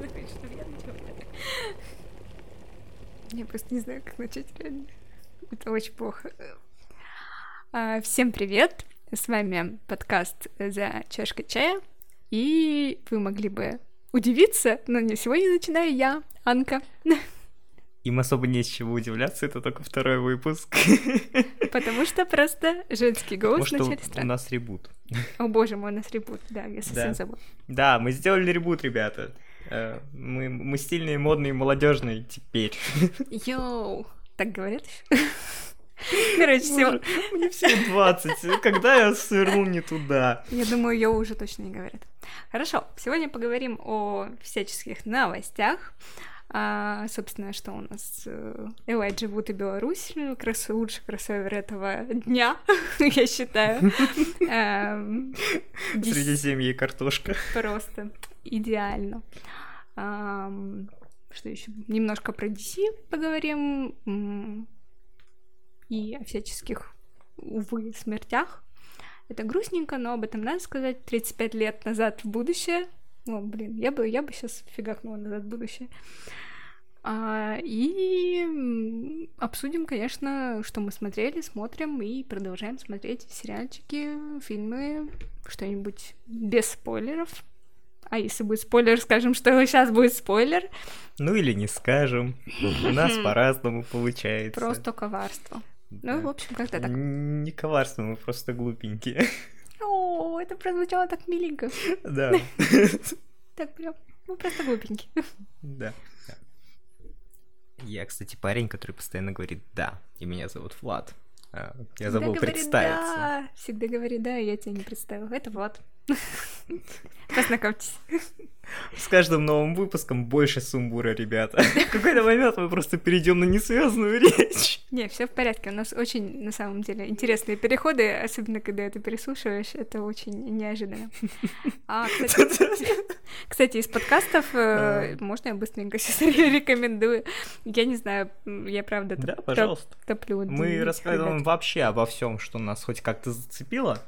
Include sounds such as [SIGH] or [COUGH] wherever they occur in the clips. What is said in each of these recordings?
Хочешь, чтобы я начала? Я просто не знаю, как начать реально. Это очень плохо. А, Всем привет! С вами подкаст «За чашкой чая». И вы могли бы удивиться, но не сегодня начинаю я, Анка. Им особо не с чего удивляться, это только второй выпуск. Потому что просто женский голос Потому что у нас ребут. О боже мой, у нас ребут, да, я совсем Да. забыла. Да, мы сделали ребут, ребята. Э, Мы, мы стильные, модные, молодежные теперь. Йоу! Так говорят? [LAUGHS] Короче, сегодня... Мне всего 20. Когда я свернул не туда? Я думаю, ее уже точно не говорят. Хорошо, сегодня поговорим о всяческих новостях. А, собственно, что у нас э, Элайджа Вуд и Беларусь, ну, крас... лучший кроссовер этого дня, [LAUGHS] я считаю. [LAUGHS] Эм, дес- Средиземье и картошка. Просто идеально. Что еще? Немножко про DC поговорим. И о всяческих, увы, смертях. Это грустненько, но об этом надо сказать. 35 лет назад в будущее. О, блин, я бы, я бы сейчас фигакнула назад в будущее. А, и обсудим, конечно, что мы смотрели, смотрим и продолжаем смотреть сериальчики, фильмы, что-нибудь без спойлеров. А если будет спойлер, скажем, что сейчас будет спойлер. Ну или не скажем. У нас по-разному получается. Просто коварство. Ну, в общем, как-то так. Не коварство, мы просто глупенькие. О, это прозвучало так миленько. Да. [LAUGHS] Так прям, ну просто глупенький. Да. Я, кстати, парень, который постоянно говорит «да», и меня зовут Влад. А, Я Всегда забыл говори представиться. Да, всегда говори да, и я тебя не представила. Это Влад. Познакомьтесь. С каждым новым выпуском больше сумбура, ребята. В какой-то момент мы просто перейдем на несвязанную речь. Не, все в порядке. У нас очень, на самом деле, интересные переходы, особенно когда это переслушиваешь, это очень неожиданно. А, кстати, из подкастов э, можно я быстренько сейчас рекомендую. Я не знаю, я правда топлю. Мы рассказываем вообще обо всем, что нас хоть как-то зацепило.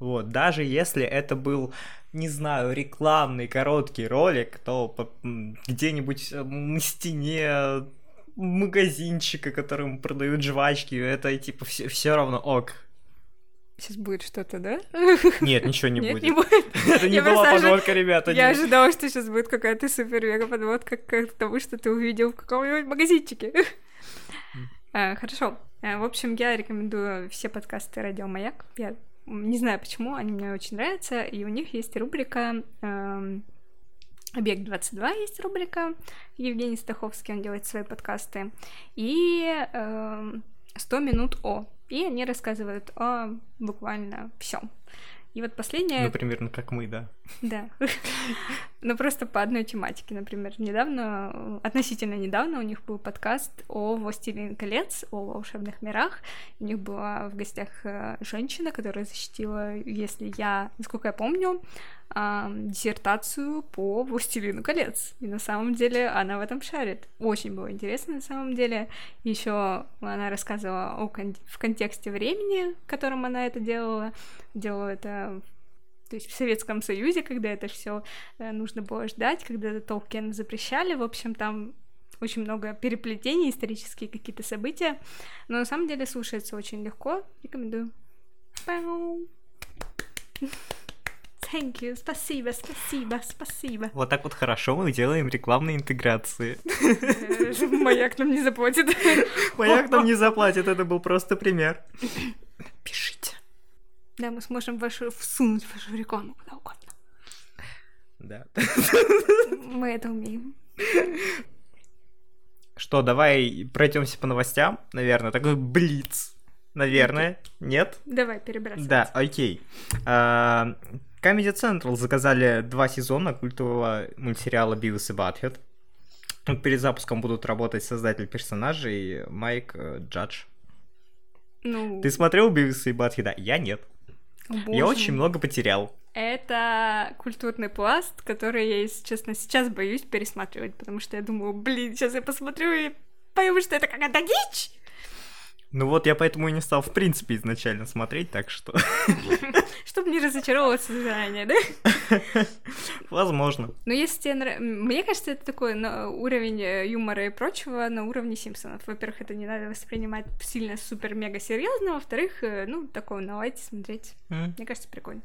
Вот, даже если это был, не знаю, рекламный короткий ролик, то где-нибудь э, на стене магазинчика, которым продают жвачки, это типа все, равно ок. Сейчас будет что-то, да? Нет, ничего не Нет, будет. не будет. Это не Я была ожи- подводка, ребята. Я не- ожидала, что сейчас будет какая-то супер-мега подводка к тому, что ты увидел в каком-нибудь магазинчике. А, Хорошо. А, В общем, я рекомендую все подкасты Радио Маяк. Я не знаю почему, они мне очень нравятся. И у них есть рубрика эм, Объект 22 есть рубрика. Евгений Стаховский, он делает свои подкасты. И эм, 100 минут о. И они рассказывают о буквально всем. И вот последняя... Ну, примерно как мы, да. Да. [LAUGHS] Но просто по одной тематике. Например, недавно, относительно недавно у них был подкаст о «Властелин колец», о волшебных мирах. У них была в гостях э, женщина, которая защитила, если я, насколько я помню, диссертацию по «Властелину колец». И на самом деле она в этом шарит. Очень было интересно на самом деле. Еще она рассказывала о кон- в контексте времени, в котором она это делала. Делала это то есть в Советском Союзе, когда это все нужно было ждать, когда Толкин запрещали, в общем, там очень много переплетений, исторические какие-то события, но на самом деле слушается очень легко, рекомендую. Пау. Thank you, спасибо, спасибо, спасибо. Вот так вот хорошо мы делаем рекламные интеграции. Э, Маяк нам не заплатит. Маяк нам не заплатит, это был просто пример. Пишите. Да, мы сможем вашу всунуть вашу рекламу куда угодно. Да. Мы это умеем. Что, давай пройдемся по новостям, наверное. Такой блиц. Наверное. Нет? Давай, перебираться. Да, окей. А, Comedy Central заказали два сезона культового мультсериала Бивис и Батхед. Перед запуском будут работать создатель персонажей Майк э, Джадж. Ну, Ты смотрел Бивис и Батхеда? Я нет. о, Я боже очень много потерял. Это культурный пласт, который я, если честно, сейчас боюсь пересматривать, потому что я думаю, блин, сейчас я посмотрю и пойму, что это какая-то дичь. Ну вот я поэтому и не стал в принципе изначально смотреть, так что... [LAUGHS] Чтобы не разочаровываться заранее, да? [LAUGHS] Возможно. Но если тебе нравится... Мне кажется, это такой на уровень э, юмора и прочего на уровне Симпсонов. Во-первых, это не надо воспринимать сильно супер-мега серьезно, во-вторых, э, ну, такого давайте смотреть. Mm. Мне кажется, прикольно.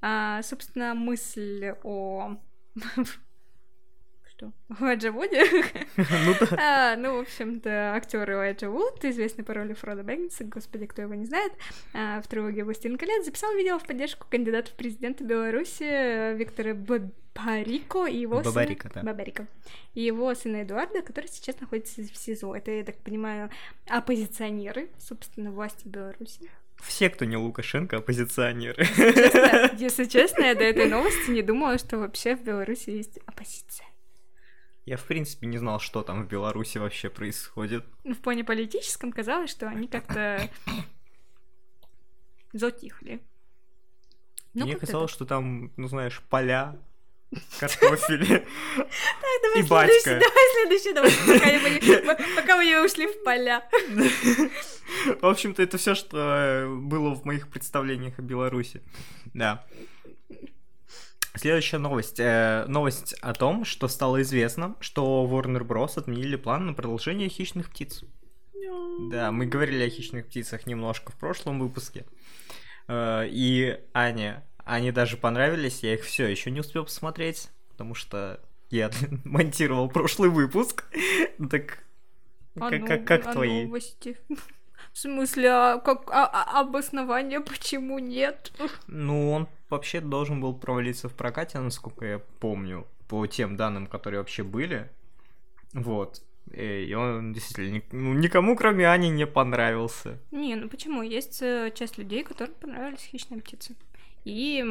А, собственно, мысль о [LAUGHS] что? Уэджа Вуди? [LAUGHS] ну да. А, ну, в общем-то, актер Уэджа Вуд, известный по роли Фрода Бэггинса, господи, кто его не знает, а, в трилогии «Властелин колец», записал видео в поддержку кандидата в президенты Беларуси э, Виктора Бабарико и его Бабарика, сына... Да. Бабарика. И его сына Эдуарда, который сейчас находится в СИЗО. Это, я так понимаю, оппозиционеры, собственно, власти Беларуси. Все, кто не Лукашенко, оппозиционеры. Если честно, [LAUGHS] если честно, я до этой новости не думала, что вообще в Беларуси есть оппозиция. Я, в принципе, не знал, что там в Беларуси вообще происходит. Ну, в плане политическом казалось, что они как-то затихли. Ну, Мне казалось, что там, ну, знаешь, поля, картофели [LAUGHS] и батька. Давай следующий, давай, пока мы не [LAUGHS] ушли в поля. [LAUGHS] В общем-то, это все, что было в моих представлениях о Беларуси. Да. Следующая новость. Э, новость о том, что стало известно, что Warner Bros. отменили план на продолжение «Хищных птиц». Да, мы говорили о «Хищных птицах» немножко в прошлом выпуске. Э, и Аня, они даже понравились, я их все еще не успел посмотреть, потому что я [LAUGHS] монтировал прошлый выпуск. Так а как, ну, как, как а твои? Новости. [LAUGHS] В смысле, а как а, а, обоснование, почему нет? Ну, он вообще должен был провалиться в прокате, насколько я помню, по тем данным, которые вообще были. Вот. И он действительно ну, никому, кроме Ани, не понравился. Не, ну почему? Есть э, часть людей, которым понравились хищные птицы. И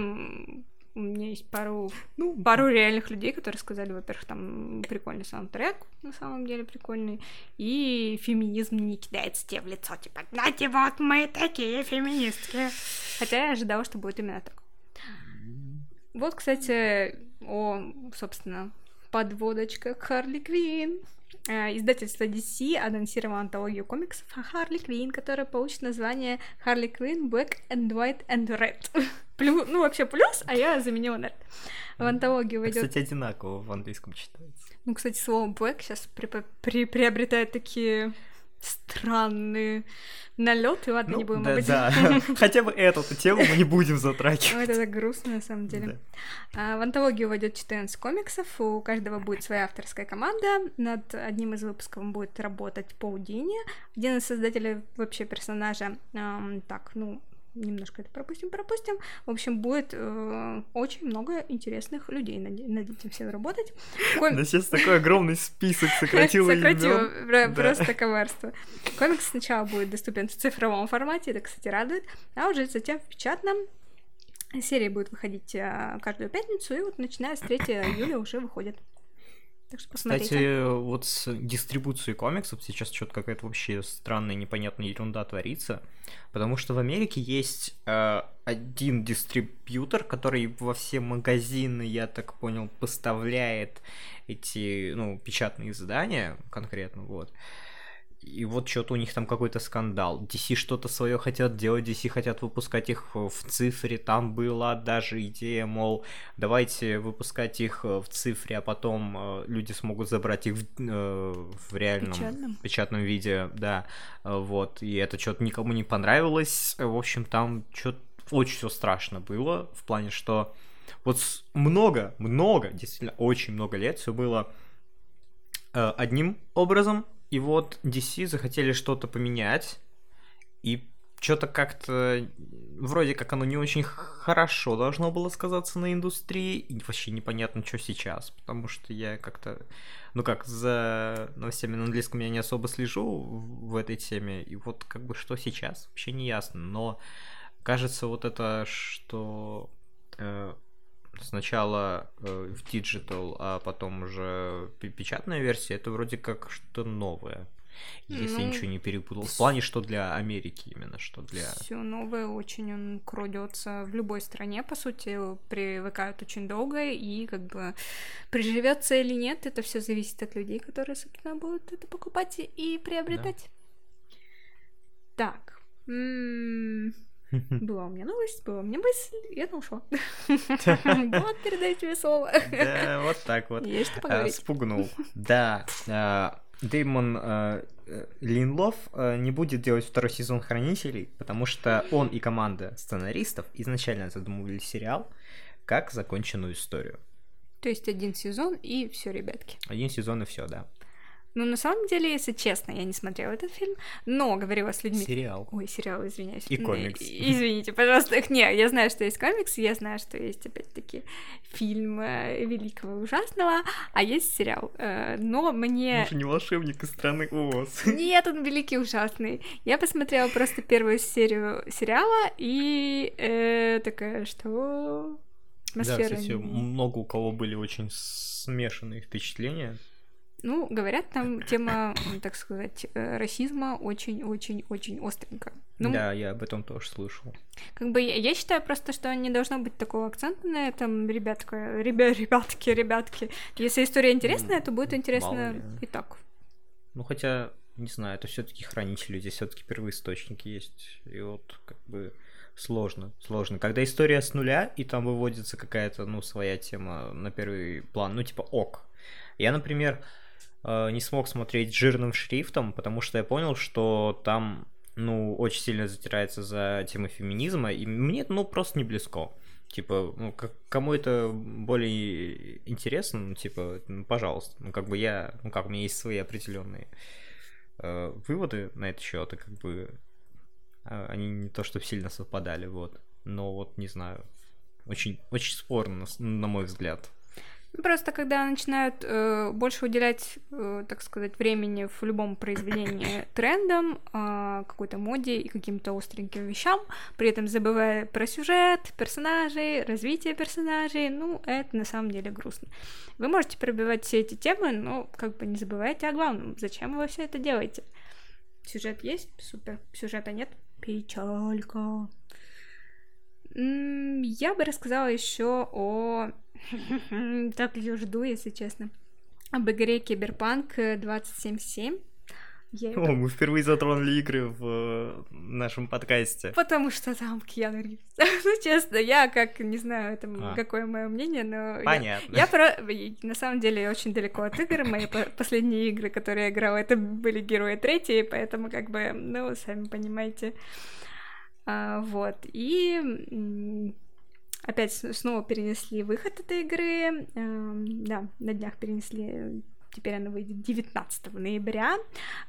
у меня есть пару, ну, пару реальных людей, которые сказали, во-первых, там прикольный саундтрек, на самом деле прикольный, и феминизм не кидается тебе в лицо, типа, знаете, вот мы такие феминистки. Хотя я ожидала, что будет именно так. Вот, кстати, о, собственно, подводочка Харли Квин. Э, издательство DC анонсировало антологию комиксов Харли Квин, которая получит название Харли Квин Black and White and Red. [LAUGHS] Плюс, ну, вообще плюс, а я заменила на. В антологию войдет... Кстати, одинаково в английском читается. Ну, кстати, слово black сейчас при при приобретает такие странные налеты. Ладно, ну, не будем да, об этом. Да. [LAUGHS] Хотя бы эту тему мы не будем затрагивать. Это так грустно, на самом деле. А, в антологию войдет 14 комиксов, у каждого будет своя авторская команда. Над одним из выпусков будет работать Пол Дини, один из создателей вообще персонажа. Так, ну, немножко это пропустим, пропустим. В общем, будет э, очень много интересных людей над, над этим всем работать. Ком... Да сейчас такой огромный список [LAUGHS] сократил Сократил, просто коварство. Комикс сначала будет доступен в цифровом формате, это, кстати, радует, а уже затем в печатном серия будет выходить э, каждую пятницу, и вот начиная с 3 июля уже выходит. Так что посмотрите. Кстати, вот с дистрибуцией комиксов сейчас что-то какая-то вообще странная, непонятная ерунда творится. Потому что в Америке есть э, один дистрибьютор, который во все магазины, я так понял, поставляет эти, ну, печатные издания конкретно, вот. Э, и вот что-то у них там какой-то скандал. DC что-то свое хотят делать, DC хотят выпускать их в цифре. Там была даже идея, мол, давайте выпускать их в цифре, а потом э, люди смогут забрать их в, э, в реальном печатном. печатном виде, да. Вот. И это что-то никому не понравилось. В общем, там что-то очень все страшно было в плане, что вот много, много, действительно очень много лет все было э, одним образом, и вот DC захотели что-то поменять, и что-то как-то вроде как оно не очень хорошо должно было сказаться на индустрии, и вообще непонятно, что сейчас, потому что я как-то, ну как, за новостями на английском я не особо слежу в этой теме, и вот как бы что сейчас, вообще не ясно, но кажется вот это, что э, сначала э, в digital, а потом уже печатная версия, это вроде как что новое. Если ну, ничего не перепутал. В плане, что для Америки именно, что для... Все новое очень он крадется в любой стране, по сути, привыкают очень долго, и как бы приживется или нет, это все зависит от людей, которые, собственно, будут это покупать и приобретать. Так. М, [LAUGHS] Была у меня новость, была у меня мысль, и она ушла. [LAUGHS] [LAUGHS] Вот, передаю тебе слово. Да, вот так вот. Есть что А, поговорить. Спугнул. Да. а, Дэймон а, э, Линлов а, не будет делать второй сезон Хранителей, потому что он и команда сценаристов изначально задумывали сериал как законченную историю. То есть один сезон, и все, ребятки. Один сезон и все, да. Ну, на самом деле, если честно, я не смотрела этот фильм, но говорила с людьми. Сериал. Ой, сериал, извиняюсь. И комикс. Извините, пожалуйста. [LAUGHS] Не, я знаю, что есть комикс, я знаю, что есть, опять-таки, фильм э, Великого и Ужасного, а есть сериал. Э, Но мне... не волшебник из страны Оз. [LAUGHS] Нет, он Великий и Ужасный. Я посмотрела просто первую серию сериала и э, такая, что... Да, Атмосфера... кстати, много у кого были очень смешанные впечатления. Ну, говорят, там тема, так сказать, э, расизма очень-очень-очень остренькая. Ну, Да, я об этом тоже слышал. Как бы я, я считаю просто, что не должно быть такого акцента на этом, ребятка, ребя, ребятки, ребятки. Если история интересная, то будет интересно и так. Ну, хотя, не знаю, это все-таки хранители, здесь все-таки первоисточники есть. И вот как бы сложно, сложно. Когда история с нуля, и там выводится какая-то, ну, своя тема на первый план, ну, типа ок. Я, например, не смог смотреть жирным шрифтом, потому что я понял, что там, ну, очень сильно затирается за тему феминизма, и мне, ну, просто не близко. Типа, ну, как, кому это более интересно, ну, типа, ну, пожалуйста. Ну, как бы я, ну, как, у меня есть свои определенные э, выводы на этот счет, и как бы э, они не то чтобы сильно совпадали, вот. Но вот, не знаю, очень, очень спорно, на мой взгляд. Ну, Просто когда начинают э, больше уделять, э, так сказать, времени в любом произведении [COUGHS] трендам, э, какой-то моде и каким-то остреньким вещам, при этом забывая про сюжет, персонажей, развитие персонажей, ну, это на самом деле грустно. Вы можете пробивать все эти темы, но как бы не забывайте о главном. Зачем вы все это делаете? Сюжет есть? Супер. Сюжета нет? Печалька. Я бы рассказала еще о... [LAUGHS] Так ее жду, если честно. Об игре Киберпанк 2077. Я О, мы впервые затронули игры в э, нашем подкасте. Потому что там Киану Ривз. [LAUGHS] ну, честно, я как, не знаю, это А. какое мое мнение, но... я- Понятно. Я, про... и на самом деле я очень далеко от игр. Мои по- последние игры, которые я играла, это были герои третьи, поэтому как бы, ну, сами понимаете. А, вот. И опять снова перенесли выход этой игры. Эм, да, на днях перенесли. Теперь она выйдет 19 ноября.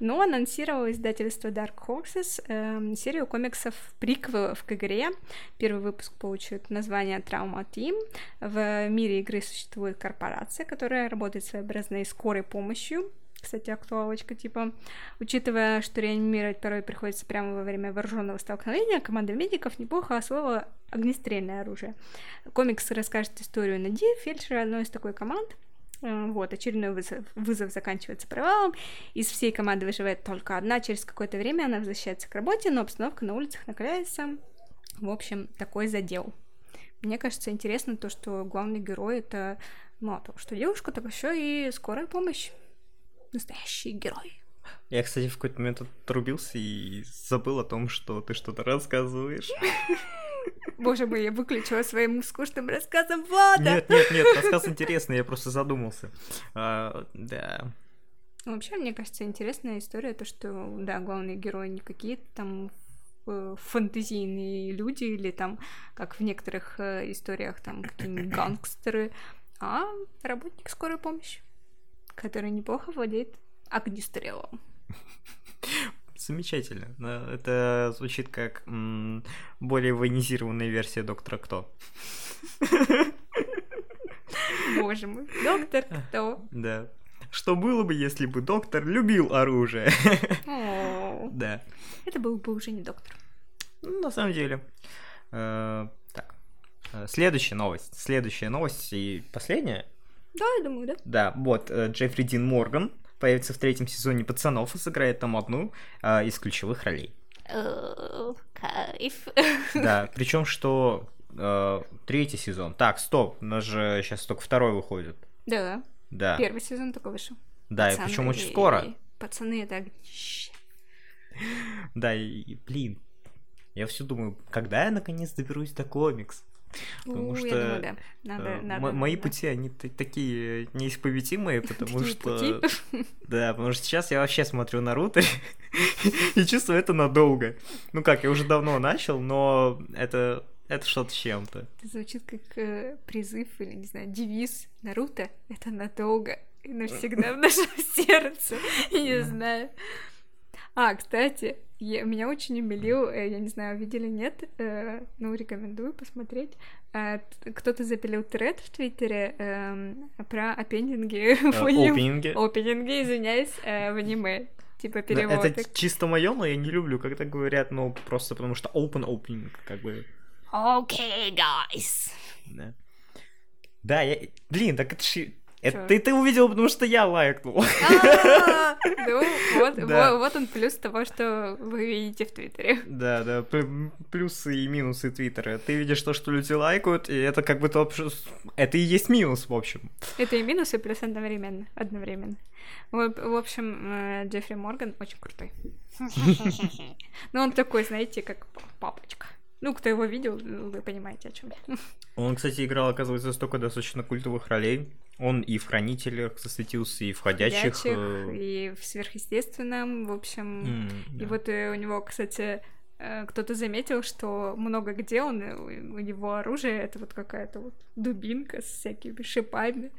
Но анонсировало издательство Dark Horses эм, серию комиксов приквелов к игре. Первый выпуск получит название Trauma Team. В мире игры существует корпорация, которая работает своеобразной скорой помощью. Кстати, актуалочка, типа, учитывая, что реанимировать порой приходится прямо во время вооруженного столкновения, команда медиков неплохо освоила огнестрельное оружие. Комикс расскажет историю Нади, фельдшера одной из такой команд. Э, Вот, очередной вызов, вызов заканчивается провалом. Из всей команды выживает только одна. Через какое-то время она возвращается к работе, но обстановка на улицах накаляется. В общем, такой задел. Мне кажется, интересно то, что главный герой это мало того, что девушка, так еще и скорая помощь. Настоящий герой. Я, кстати, в какой-то момент отрубился и забыл о том, что ты что-то рассказываешь. [LAUGHS] Боже мой, я выключила своим скучным рассказом Влада. Нет, нет, нет, [LAUGHS] рассказ интересный, я просто задумался. А, да. Ну, Вообще, мне кажется, интересная история, то, что, да, главные герои не какие-то там э, фантазийные люди или там, как в некоторых э, историях, там какие-нибудь [CLEARS THROAT] гангстеры, а работник скорой помощи, который неплохо владеет огнестрелом. Замечательно. Но Это звучит как м, более военизированная версия Доктора Кто. Боже мой, доктор кто? Да. Что было бы, если бы доктор любил оружие? Да. Это был бы уже не доктор. Ну, на самом деле. Э, Так. Э, Следующая новость. Следующая новость и последняя. Да, я думаю, да. Да, вот, э, Джеффри Дин Морган появится в третьем сезоне «Пацанов» и сыграет там одну э, из ключевых ролей. Кайф. Да, [LAUGHS] причем что э, третий сезон. Так, стоп, у нас же сейчас только второй выходит. Да, Да, первый сезон только вышел. да, и Пацаны, причем очень скоро. Пацаны, это. [LAUGHS] Да, и, блин, я все думаю, когда я наконец доберусь до комикс? Потому У, что думаю, да. надо, э, надо, мои да. пути, они такие неисповедимые, [LAUGHS] потому такие что... Пути? [LAUGHS] Да, потому что сейчас я вообще смотрю Наруто [LAUGHS] и чувствую это надолго. Ну как, я уже давно начал, но это это что-то чем-то. Это звучит как э, призыв или, не знаю, девиз Наруто. Это надолго и навсегда в нашем сердце. Я не знаю. А, кстати, я, меня очень умилил, э, я не знаю, видели нет, э, ну, рекомендую посмотреть. Э, кто-то запилил тред в Твиттере [LAUGHS] э, про опендинги э, Опенинги. Опенинги, извиняюсь, э, в аниме. Типа перевод. Это чисто мое, но я не люблю, когда говорят, ну, просто потому что open opening, как бы. Окей, okay, guys. Да. Да, я... Блин, так это же это ты, ты увидел, потому что я лайкнул. А, ну, вот, [LAUGHS] вот он плюс того, что вы видите в Твиттере. Да, да, плюсы и минусы Твиттера. Ты видишь то, что люди лайкают, и это как бы то, это и есть минус, в общем. Это и минус, и плюс одновременно. Одновременно. В общем, э, Джеффри Морган очень крутой. [LAUGHS] Ну, он такой, знаете, как папочка. Ну, кто его видел, вы понимаете, о чем я. Он, кстати, играл, оказывается, столько достаточно культовых ролей. Он и в «Хранителях» засветился, и в «Ходячих». ходячих э, и в «Сверхъестественном», в общем. Mm, и да. вот э, у него, кстати, э, кто-то заметил, что много где он, у него оружие это вот какая-то вот дубинка с всякими шипами.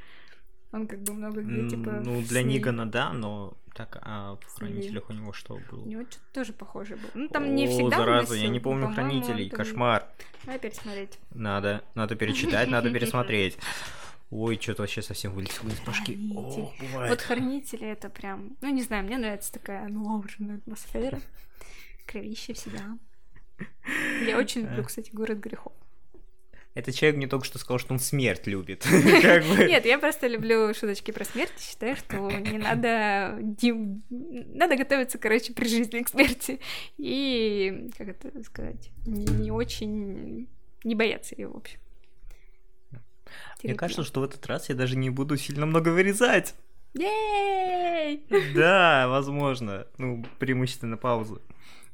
Он как бы много где, типа... Ну, для Нигана, да, но так, а в Хранителях у него что было? У него что-то тоже похоже было. Ну, там О, не всегда зараза, я не помню Хранителей, там... кошмар. Давай пересмотреть. Надо, надо перечитать, надо [LAUGHS] пересмотреть. Ой, что-то вообще совсем вылетело из башки. О, Вот хранители это прям, ну не знаю, мне нравится такая нуарная атмосфера. Кровище всегда. Я очень люблю, кстати, город грехов. Этот человек мне только что сказал, что он смерть любит. [LAUGHS] Нет, я просто люблю шуточки про смерть. Считаю, что не надо... Надо готовиться, короче, при жизни к смерти. И, как это сказать, не очень... Не бояться ее, в общем. Мне кажется, что в этот раз я даже не буду сильно много вырезать. Ей! Да, возможно. Ну, преимущественно паузы.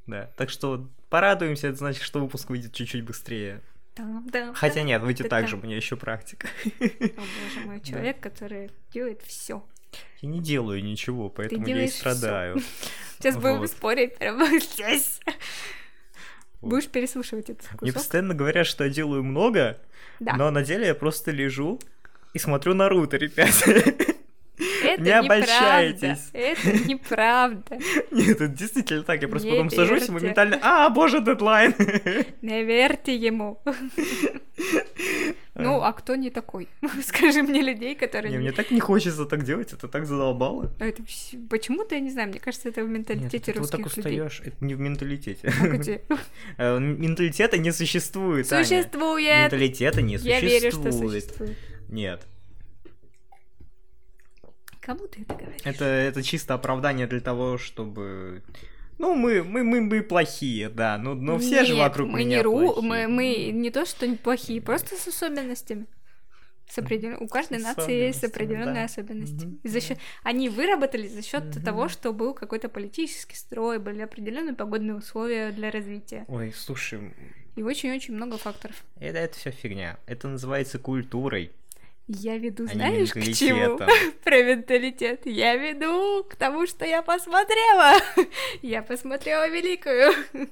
Да. Так что порадуемся, это значит, что выпуск выйдет чуть-чуть быстрее. Да, да, Хотя нет, выйдет так же, у меня еще практика. О боже мой, [LAUGHS] человек, который делает все. Я не делаю ничего, поэтому я и страдаю. Сейчас будем спорить прямо здесь. Будешь переслушивать этот кусок? Мне постоянно говорят, что я делаю много, да. но на деле я просто лежу и смотрю Наруто, ребят. Это не обольщайтесь. Это неправда. [LAUGHS] Нет, это действительно так. Я просто не потом верьте. сажусь и моментально... А, боже, дедлайн! [LAUGHS] Не верьте ему. [LAUGHS] Ну, а кто не такой? [LAUGHS] Скажи мне людей, которые... Не, мне так не хочется так делать, это так задолбало. А это почему-то, я не знаю, мне кажется, это в менталитете Нет, русских ты вот так устаешь, это не в менталитете. А где? [LAUGHS] Э, менталитета не существует, Существует! Менталитета не существует. Я верю, что существует. Нет. Кому ты это говоришь? Это, это чисто оправдание для того, чтобы... Ну, мы, мы, мы, мы плохие, да, но, но все Нет, же вокруг мы меня не ру... плохие. Мы, мы не то, что не плохие, просто с особенностями. С определен... У каждой нации есть определенные да. особенности. Угу, за счет... Они выработали за счет угу. того, что был какой-то политический строй, были определенные погодные условия для развития. Ой, слушай. И очень-очень много факторов. Это, это все фигня. Это называется культурой. Я веду, а знаешь, к чему? [LAUGHS] Про менталитет. Я веду к тому, что я посмотрела. [LAUGHS] я посмотрела великую. [LAUGHS]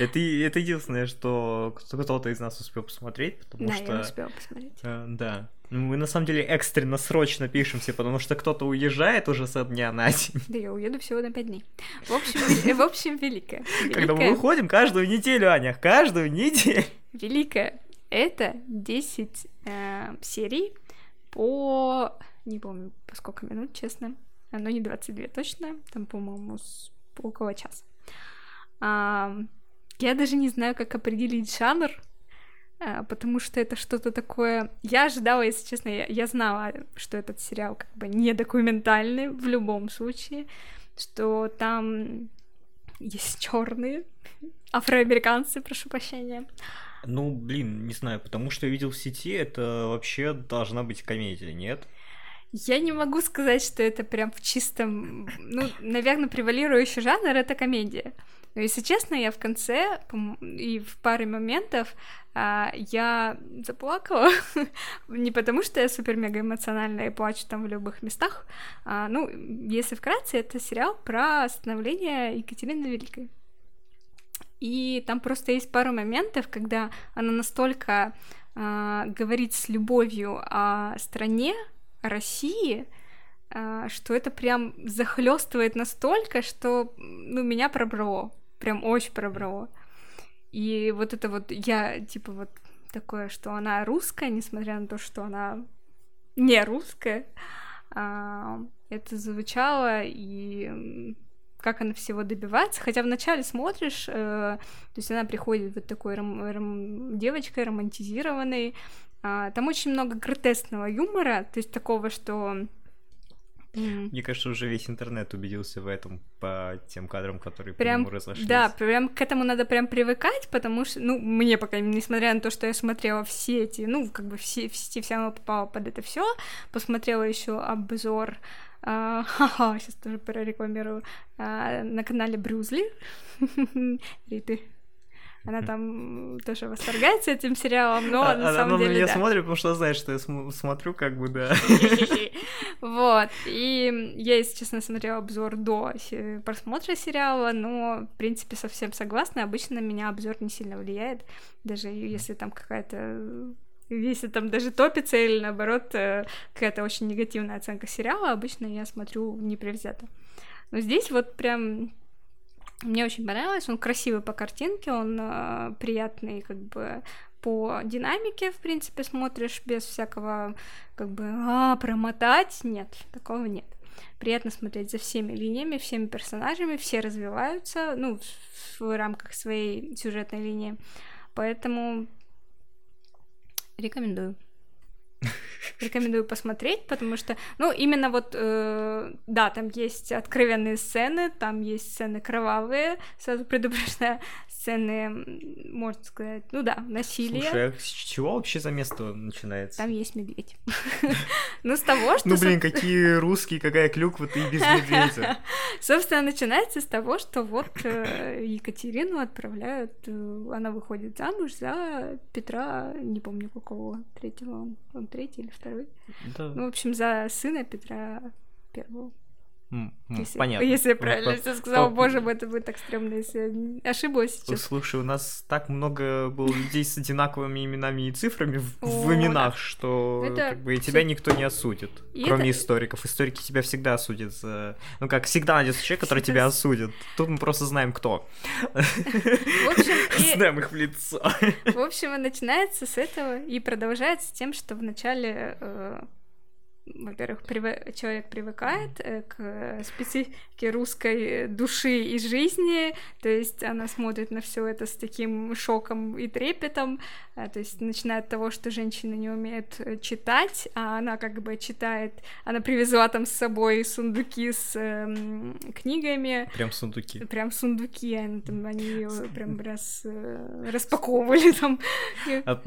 Это, это единственное, что кто-то из нас успел посмотреть, потому да, что... Да, я успела посмотреть. Э, да. Мы на самом деле экстренно срочно пишемся, потому что кто-то уезжает уже со дня на день. Да, я уеду всего на пять дней. В общем, в общем, великая. Когда мы выходим каждую неделю, Аня, каждую неделю. Великая это 10 э, серий по... Не помню, по сколько минут, честно. Но не 22 точно. Там, по-моему, с... около часа. А, я даже не знаю, как определить жанр, а, потому что это что-то такое... Я ожидала, если честно, я, я знала, что этот сериал как бы не документальный в любом случае, что там есть черные афроамериканцы, прошу прощения, ну, блин, не знаю, потому что я видел в сети, это вообще должна быть комедия, нет? Я не могу сказать, что это прям в чистом... Ну, наверное, превалирующий жанр — это комедия. Но, если честно, я в конце и в паре моментов а, я заплакала. [LAUGHS] не потому, что я супер-мега эмоциональная и плачу там в любых местах. А, ну, если вкратце, это сериал про становление Екатерины Великой. И там просто есть пару моментов, когда она настолько а, говорит с любовью о стране, о России, а, что это прям захлестывает настолько, что ну, меня пробрало. Прям очень пробрало. И вот это вот я, типа, вот такое, что она русская, несмотря на то, что она не русская, а, это звучало, и как она всего добивается. Хотя вначале смотришь, э, то есть она приходит вот такой ром- ром- девочкой романтизированной. Э, там очень много гротескного юмора, то есть такого, что Mm. Мне кажется, уже весь интернет убедился в этом по тем кадрам, которые прям, по нему разошлись. Да, прям к этому надо прям привыкать, потому что, ну, мне пока, несмотря на то, что я смотрела все эти, ну, как бы все, в сети вся попала под это все, посмотрела еще обзор а, [LAUGHS] ха-ха, сейчас тоже прорекламирую, а, на канале Брюзли, [LAUGHS] Риты. Она там тоже восторгается этим сериалом, но а, на самом деле, меня да. смотрит, потому что знает, что я см- смотрю, как бы, да. Вот, и я, если честно, смотрела обзор до просмотра сериала, но, в принципе, совсем согласна, обычно на меня обзор не сильно влияет, даже если там какая-то если там даже топится или наоборот э, какая-то очень негативная оценка сериала, обычно я смотрю непревзято. Но здесь вот прям мне очень понравилось, он красивый по картинке, он э, приятный как бы по динамике, в принципе, смотришь без всякого как бы а, промотать, нет, такого нет. Приятно смотреть за всеми линиями, всеми персонажами, все развиваются, ну, в, в рамках своей сюжетной линии. Поэтому Рекомендую. Рекомендую посмотреть, потому что, ну, именно вот, э, да, там есть откровенные сцены, там есть сцены кровавые, сразу предупреждаю, сцены, можно сказать, ну да, насилие. Слушай, а с чего вообще за место начинается? Там есть медведь. [LAUGHS] Ну, с того, что... Ну, блин, какие русские, какая клюква, ты без медведя. [LAUGHS] Собственно, начинается с того, что вот э, Екатерину отправляют, э, она выходит замуж за Петра, не помню какого, третьего, он третий или второй? Ну, в общем, за сына Петра Первого. Если, Понятно. Если я правильно все сказала, боже мой, это будет так стрёмно, если я ошиблась сейчас. Слушай, у нас так много было людей с одинаковыми именами и цифрами в, в именах, что это... как бы и тебя никто не осудит, и кроме это... историков. Историки тебя всегда осудят за... Ну как, всегда найдется человек, который тебя осудит. Тут мы просто знаем, кто. Знаем их в лицо. В общем, начинается с этого и продолжается тем, что вначале э, во-первых, прив... человек привыкает э, к специфике русской души и жизни, то есть она смотрит на все это с таким шоком и трепетом, э, то есть начиная от того, что женщина не умеет э, читать, а она как бы читает, она привезла там с собой сундуки с э, книгами. Прям сундуки. Прям сундуки, они, там, они прям раз распаковывали [LAUGHS] там. А,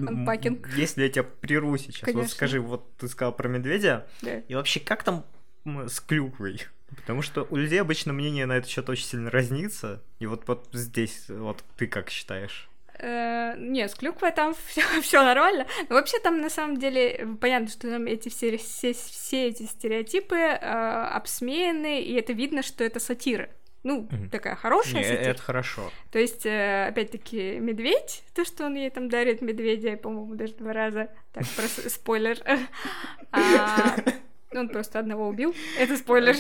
если я тебя прерву сейчас, Конечно. вот скажи, вот ты сказал про медведя, да. И вообще, как там с клюквой? Потому что у людей обычно мнение на этот счет очень сильно разнится. И вот, вот здесь, вот ты как считаешь? Э, нет, с клюквой там [LAUGHS] все нормально. Но вообще там на самом деле понятно, что там эти все, все, все эти стереотипы э, обсмеяны, и это видно, что это сатира. Ну, угу. такая хорошая Не, сатира. Это хорошо. То есть, э, опять-таки, медведь, то, что он ей там дарит медведя, по-моему, даже два раза. Так, просто спойлер. [LAUGHS] А, он просто одного убил. Это спойлер.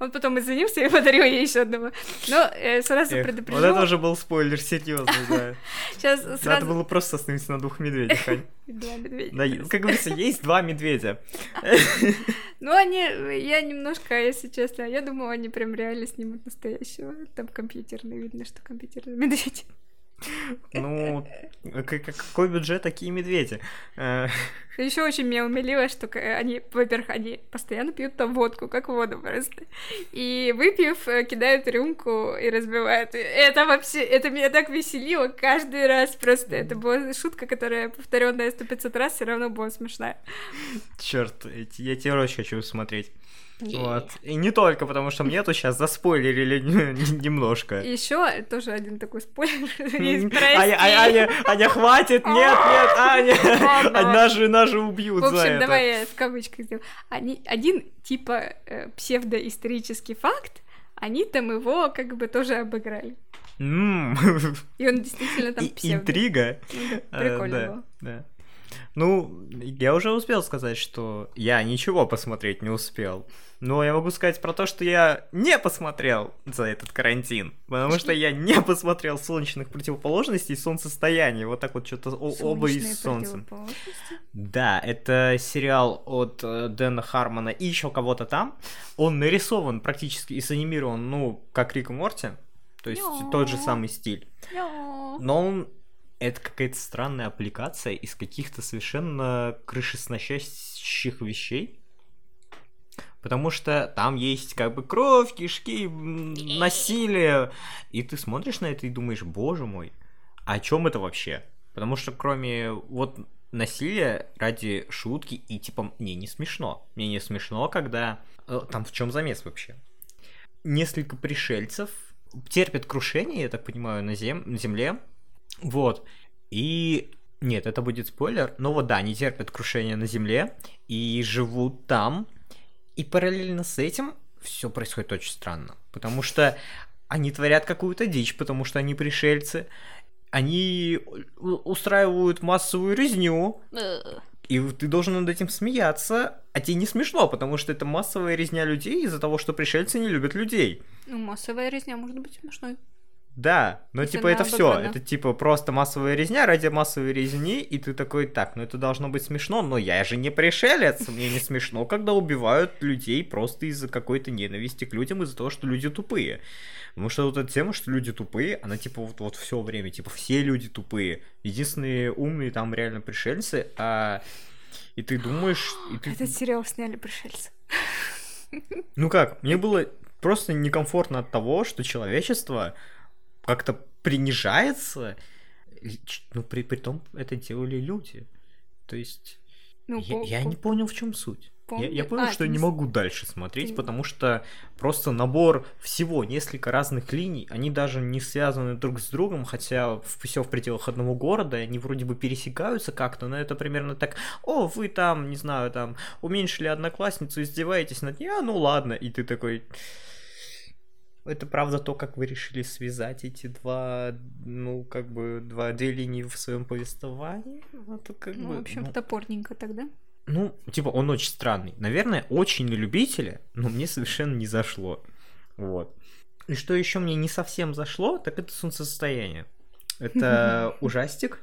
Он потом извинился и подарил ей еще одного. Но э, сразу Эх, предупрежу. Вот это уже был спойлер, серьезно, да. [LAUGHS] Сейчас сразу... Надо было просто остановиться на двух медведях. [LAUGHS] Два медведя. Да, как говорится, есть два медведя. [LAUGHS] Ну, они, я немножко, если честно, я думала, они прям реально снимут настоящего. Там компьютерный, видно, что компьютерный медведь. Ну, какой бюджет, такие медведи. Э, Еще очень меня умилило, что они, во-первых, они постоянно пьют там водку, как воду просто. И выпив, э, кидают рюмку и разбивают. Это вообще, это меня так веселило каждый раз просто. Это была шутка, которая повторенная сто пятьсот раз, все равно была смешная. Черт, я тебе очень хочу смотреть. Вот. И не только, потому что мне тут сейчас заспойлерили [LAUGHS] немножко. Еще тоже один такой спойлер. [LAUGHS] Аня, Аня, Аня, хватит, нет, нет, Аня. Одна жена же убьют В общем, давай я в кавычках сделаю. Один типа э, псевдоисторический факт, они там его как бы тоже обыграли. И он действительно там псевдо. Интрига. Ну прикольно было. Да. Ну, я уже успел сказать, что я ничего посмотреть не успел. Но я могу сказать про то, что я не посмотрел за этот карантин. Потому что я не посмотрел солнечных противоположностей и солнцестояния. Вот так вот что-то оба из солнца. Да, это сериал от э, Дэна Хармона и еще кого-то там. Он нарисован практически и санимирован, ну, как Рик и Морти. То есть тот же самый стиль. Но он это какая-то странная аппликация из каких-то совершенно крышесносящих вещей. Потому что там есть как бы кровь, кишки, насилие. И ты смотришь на это и думаешь, боже мой, о чем это вообще? Потому что кроме вот насилия ради шутки и типа мне не смешно. Мне не смешно, когда... Э, там в чем замес вообще? Несколько пришельцев терпят крушение, я так понимаю, на, зем... на земле, вот. И нет, это будет спойлер. Но вот да, они терпят крушение на Земле и живут там. И параллельно с этим все происходит очень странно. Потому что они творят какую-то дичь, потому что они пришельцы. Они устраивают массовую резню. И ты должен над этим смеяться, а тебе не смешно, потому что это массовая резня людей из-за того, что пришельцы не любят людей. Ну, массовая резня может быть смешной. Да, но Если типа это все, это типа просто массовая резня ради массовой резни, и ты такой, так, ну это должно быть смешно, но я же не пришелец, мне не смешно, когда убивают людей просто из-за какой-то ненависти к людям, из-за того, что люди тупые. Потому что вот эта тема, что люди тупые, она типа вот, вот все время, типа все люди тупые. Единственные умные там реально пришельцы, а и ты думаешь... И ты... Этот сериал сняли пришельцы. Ну как, мне было просто некомфортно от того, что человечество как-то принижается, ну, при, при том это делали люди. То есть, ну, я, по, я по... не понял, в чем суть. Помню. Я, я понял, а, что я не могу дальше смотреть, ты... потому что просто набор всего, несколько разных линий, они даже не связаны друг с другом, хотя все в пределах одного города, они вроде бы пересекаются как-то, но это примерно так, о, вы там, не знаю, там, уменьшили одноклассницу, издеваетесь над ней, а, ну ладно, и ты такой... Это правда то, как вы решили связать эти два, ну, как бы, два, две линии в своем повествовании. Это как ну, бы, в общем, ну... топорненько тогда. Ну, типа, он очень странный. Наверное, очень на любителя, но мне совершенно не зашло. Вот. И что еще мне не совсем зашло, так это солнцестояние. Это [LAUGHS] ужастик,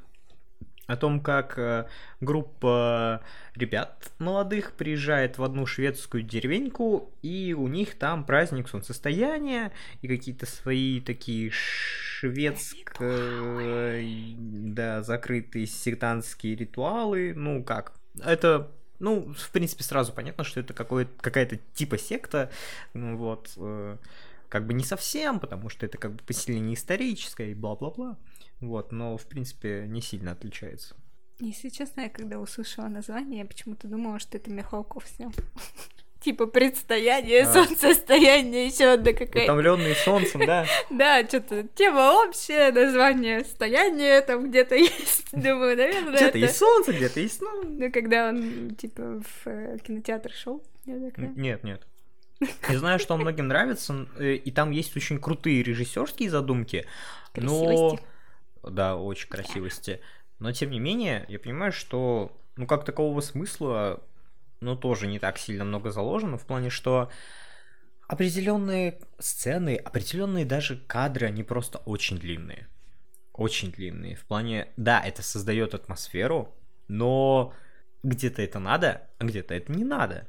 о том, как э, группа ребят молодых приезжает в одну шведскую деревеньку, и у них там праздник солнцестояния, и какие-то свои такие шведские, да, закрытые сектантские ритуалы, ну как, это ну, в принципе, сразу понятно, что это какая-то типа секта, ну, вот, э, как бы не совсем, потому что это как бы поселение историческое и бла-бла-бла. Вот, но в принципе не сильно отличается. Если честно, я когда услышала название, я почему-то думала, что это Михалков снял. [LAUGHS] Типа предстояние, а. солнцестояние, еще одна какая-то. Утомленный солнцем, да? [LAUGHS] Да, что-то тема общая, название стояние там где-то [LAUGHS] есть. Думаю, наверное, Где-то есть солнце, где-то есть ну. Ну, когда он, типа, в э, кинотеатр шел. Нет, нет. Я знаю, что многим нравится, э, и там есть очень крутые режиссерские задумки, но да, очень красивости. Но тем не менее, я понимаю, что ну как такового смысла, ну тоже не так сильно много заложено в плане, что определенные сцены, определенные даже кадры, они просто очень длинные. Очень длинные. В плане, да, это создает атмосферу, но где-то это надо, а где-то это не надо.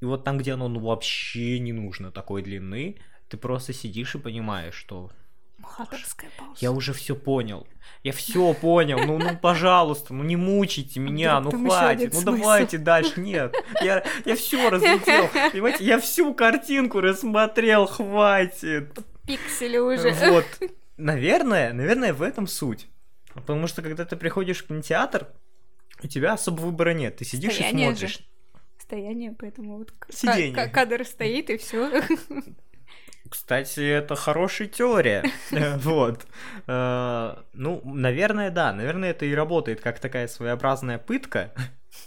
И вот там, где оно ну, вообще не нужно такой длины, ты просто сидишь и понимаешь, что Мухаторская пауза. Я уже все понял. Я все понял. Ну, ну, пожалуйста, ну не мучайте меня, ну хватит. Ну смысл. давайте дальше. Нет. Я, я все разлетел. Понимаете, я всю картинку рассмотрел, хватит. Пиксели уже. Вот. Наверное, наверное, в этом суть. Потому что когда ты приходишь в кинотеатр, у тебя особо выбора нет. Ты сидишь Стояние и же. смотришь. Стояние, поэтому вот Сиденье. ка- кадр стоит и все. Кстати, это хорошая теория. Э, [LAUGHS] Вот. Э, Ну, наверное, да. Наверное, это и работает как такая своеобразная пытка.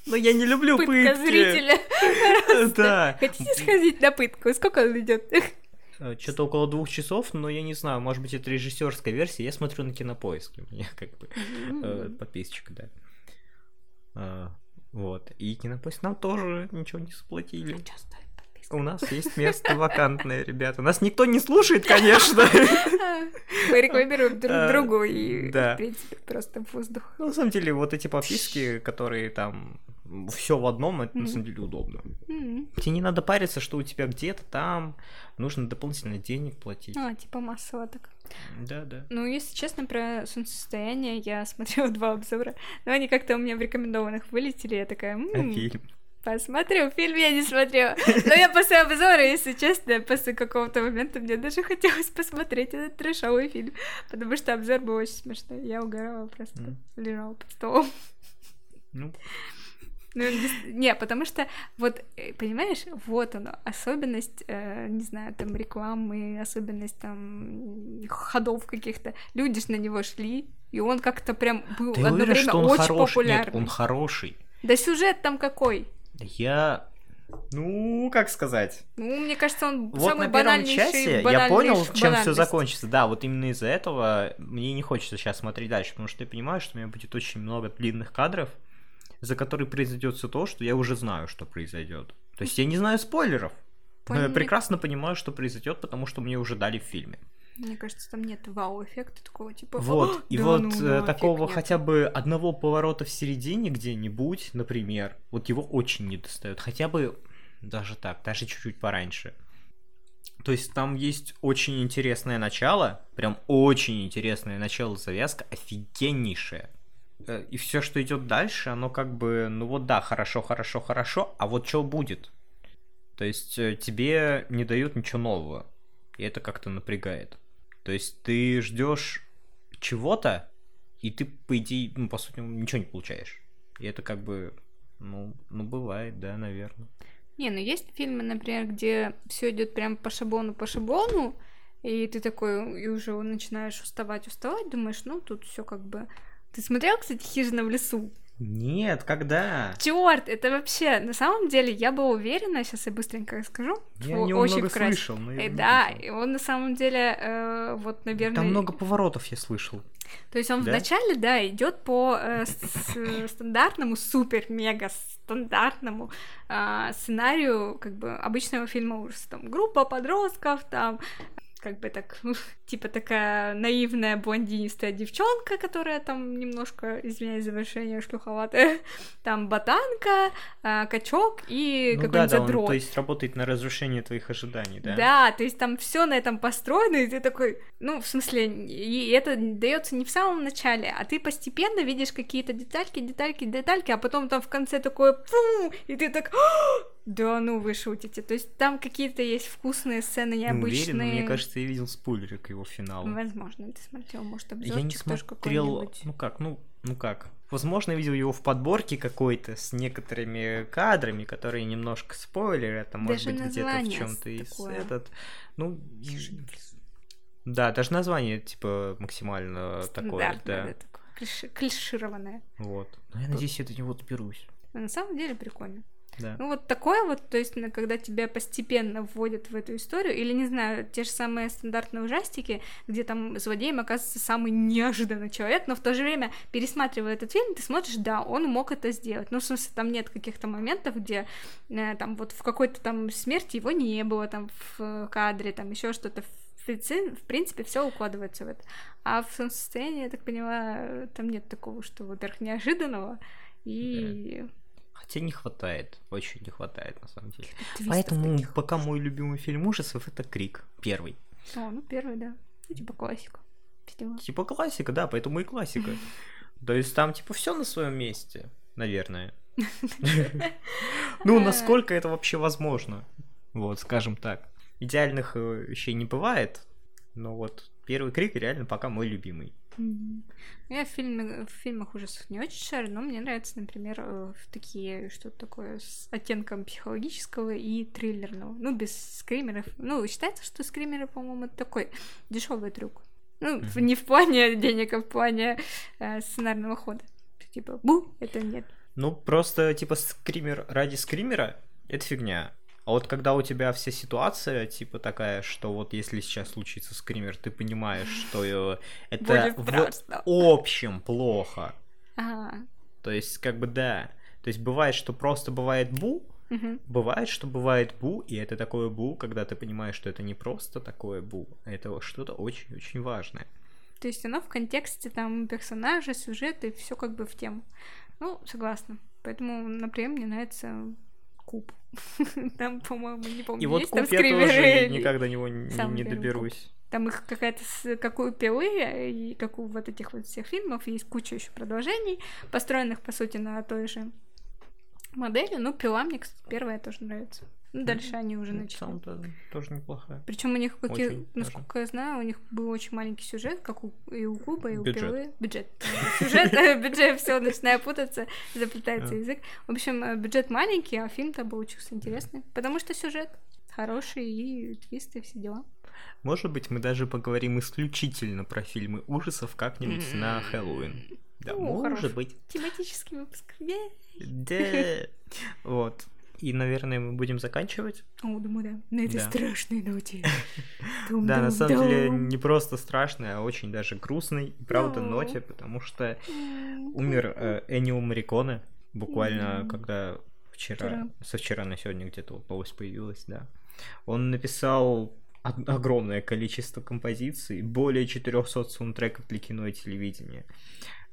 Но я не люблю Пытка пытки. зрителя. [LAUGHS] Да. Хотите сходить на пытку? Сколько он идет? Что-то около двух часов, но я не знаю, может быть, это режиссерская версия. Я смотрю на кинопоиске. У меня как бы э, подписчик, да. Э, Вот. И кинопоиск нам тоже ничего не заплатили. У нас есть место вакантное, ребята. Нас никто не слушает, конечно. [LAUGHS] Мы рекламируем друг А, другу и, в принципе, просто воздух. Ну, на самом деле, вот эти подписки, которые там все в одном, это на самом деле удобно. Тебе не надо париться, что у тебя где-то там нужно дополнительно денег платить. А, типа массово так. Да, да. Ну, если честно, про солнцестояние я [LAUGHS] смотрела два обзора, но они как-то у меня в рекомендованных вылетели, я такая, А «М, фильм? Посмотрю, фильм я не смотрела. Но я после обзора, если честно, после какого-то момента мне даже хотелось посмотреть этот трешовый фильм, потому что обзор был очень смешной, я угорала просто, М. лежала под столом. Ну, Ну, не, потому что, вот, э, понимаешь, вот оно, особенность, э, не знаю, там, рекламы, особенность, там, ходов каких-то. Люди ж на него шли, и он как-то прям был ты одно уверен, время что он очень хороший? популярный. Нет, он хороший. Да сюжет там какой? Я... Ну, как сказать? Ну, мне кажется, он Вот самый на первом часе я понял, чем все закончится. Да, вот именно из-за этого мне не хочется сейчас смотреть дальше, потому что я понимаю, что у меня будет очень много длинных кадров, за которые произойдет все то, что я уже знаю, что произойдет. То есть я не знаю спойлеров. Но я прекрасно понимаю, что произойдет, потому что мне уже дали в фильме. Мне кажется, там нет вау-эффекта такого, типа... Вот, «О, и да вот ну, э, такого нет». хотя бы одного поворота в середине где-нибудь, например, вот его очень не достает. Хотя бы даже так, даже чуть-чуть пораньше. То есть там есть очень интересное начало, прям очень интересное начало, завязка офигеннейшая. Э, И все, что идет дальше, оно как бы, ну вот да, хорошо, хорошо, хорошо, а вот что будет? То есть э, тебе не дают ничего нового, и это как-то напрягает. То есть ты ждешь чего-то, и ты, по идее, ну, по сути, ничего не получаешь. И это как бы, ну, ну бывает, да, наверное. Не, ну есть фильмы, например, где все идет прям по шаблону, по шаблону, и ты такой, и уже начинаешь уставать, уставать, думаешь, ну тут все как бы. Ты смотрел, кстати, Хижина в лесу? Нет, когда? Черт, это вообще, на самом деле, я была уверена, сейчас я быстренько расскажу. Я о нем очень много вкратце. слышал, но я Э, не да, и он на самом деле, э, вот, наверное... Там много поворотов я слышал. То есть он Да? вначале, да, идет по э, с- с- стандартному, супер-мега стандартному а, сценарию, как бы, обычного фильма ужасов. Там группа подростков, там как бы так, [LAUGHS] типа такая наивная блондинистая девчонка, которая там немножко, извиняюсь за выражение, шлюховатая, [LAUGHS] там ботанка, а, качок и ну да, какой-нибудь да, он, задрот. то есть работает на разрушение твоих ожиданий, да? Да, то есть там все на этом построено, и ты такой, ну, в смысле, и это дается не в самом начале, а ты постепенно видишь какие-то детальки, детальки, детальки, а потом там в конце такое фу, и ты так, «А, да ну вы шутите. То есть там какие-то есть вкусные сцены Не уверен, но необычные. мне кажется, я видел спойлеры к его финалу. Возможно, ты смотрел, может, Я не обзорчик смотрел, ну как, ну, ну как. Возможно, я видел его в подборке какой-то с некоторыми кадрами, которые немножко спойлеры, это может Даже быть где-то в чем-то из этот. Ну, да, даже название типа максимально такое, да. да, такое, клиши- клишированное. Вот. Но я надеюсь, я до него доберусь. Но на самом деле прикольно. Да. Ну вот такое вот, то есть, когда тебя постепенно вводят в эту историю, или, не знаю, те же самые стандартные ужастики, где там злодеем оказывается самый неожиданный человек, но в то же время, пересматривая этот фильм, ты смотришь, да, он мог это сделать. Ну, в смысле, там нет каких-то моментов, где э, там вот в какой-то там смерти его не было там в кадре, там еще что-то. В принци- в принципе, все укладывается в это. А в состоянии, я так понимаю, там нет такого, что, во-первых, неожиданного, и Хотя не хватает, очень не хватает на самом деле. твистов Поэтому таких. пока мой любимый фильм ужасов это Крик первый. О, ну первый, да. Ну, типа классика. Видимо. Типа классика, да, поэтому и классика. [LAUGHS] То есть там типа все на своем месте, наверное. [LAUGHS] [LAUGHS] Ну, насколько это вообще возможно? Вот, скажем так. Идеальных э, вещей не бывает, но вот первый крик реально пока мой любимый. Мгм. Я в, фильме, в фильмах ужасов не очень шарю, но мне нравится, например, э, в такие что-то такое с оттенком психологического и триллерного. Ну, без скримеров. Ну, считается, что скримеры, по-моему, это такой дешевый трюк. Ну, Мгм. не в плане денег, а в плане э, сценарного хода. Типа, бу, это нет. Ну, просто, типа, скример ради скримера — это фигня. А вот когда у тебя вся ситуация, типа, такая, что вот если сейчас случится скример, ты понимаешь, что э, это в общем плохо. Ага. То есть, как бы, да. То есть, бывает, что просто бывает бу, Мгм. бывает, что бывает бу, и это такое бу, когда ты понимаешь, что это не просто такое бу, а это что-то очень-очень важное. То есть оно в контексте там персонажа, сюжета и все как бы в тему. Ну, согласна. Поэтому, например, мне нравится Куб. [LAUGHS] Там, по-моему, не помню, И вот куб я тоже никогда него не, доберусь. Там их какая-то, с- как у пилы, и как у вот этих вот всех фильмов, есть куча еще продолжений, построенных, по сути, на той же модели. Ну, пила мне, кстати, первая тоже нравится. Ну, дальше они уже Ну, в начали. целом-то тоже неплохая. Причем у них, как я- насколько я знаю, у них был очень маленький сюжет, как у, и у Куба, и у Бюджет. Пилы. Бюджет. [LAUGHS] Сюжет, э, бюджет, все начинает путаться, заплетается язык. В общем, э, бюджет маленький, а фильм-то получился интересный. Потому что сюжет хороший и твисты, все дела. Может быть, мы даже поговорим исключительно про фильмы ужасов как-нибудь на Хэллоуин. Да, О, может хорош. быть. Тематический выпуск. Да. [LAUGHS] Вот. И, наверное, мы будем заканчивать. О, думаю, да. На этой Да. страшной ноте. [LAUGHS] Да, на самом деле не просто страшный, а очень даже грустный, и правда, ноте, потому что умер э, Эннио Морриконе буквально, когда вчера, со вчера на сегодня где-то новость появилась, да. Он написал огромное количество композиций, более 400 саундтреков для кино и телевидения.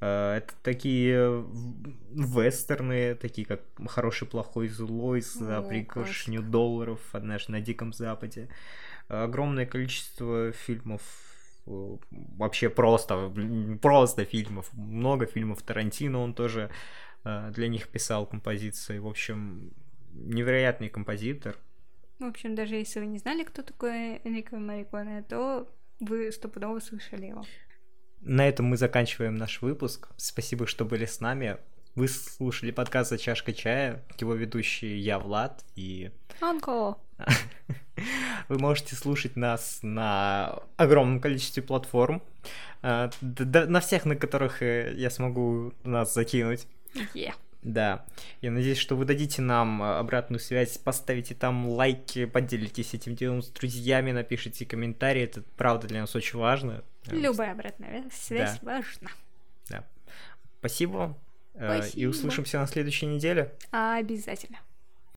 Э, Это такие в- вестерны, такие как «Хороший, плохой, злой», «За О, пригоршню долларов», «Однажды на Диком Западе». Огромное количество фильмов э, вообще просто, просто фильмов. Много фильмов Тарантино он тоже э, для них писал композиции. В общем, невероятный композитор. В общем, даже если вы не знали, кто такой Энрико Мариконе, то вы стопудово слышали его. На этом мы заканчиваем наш выпуск. Спасибо, что были с нами. Вы слушали подкаст «За чашкой чая». Его ведущие я, Влад, и Анко! [LAUGHS] вы можете слушать нас на огромном количестве платформ. э, На всех, на которых э, я смогу нас закинуть. Е. Да. Я надеюсь, что вы дадите нам обратную связь, поставите там лайки, поделитесь этим делом с друзьями, напишите комментарии. Это правда для нас очень важно. Любая обратная связь Да. важна. Спасибо. вам, э, И Спасибо. услышимся на следующей неделе. Обязательно.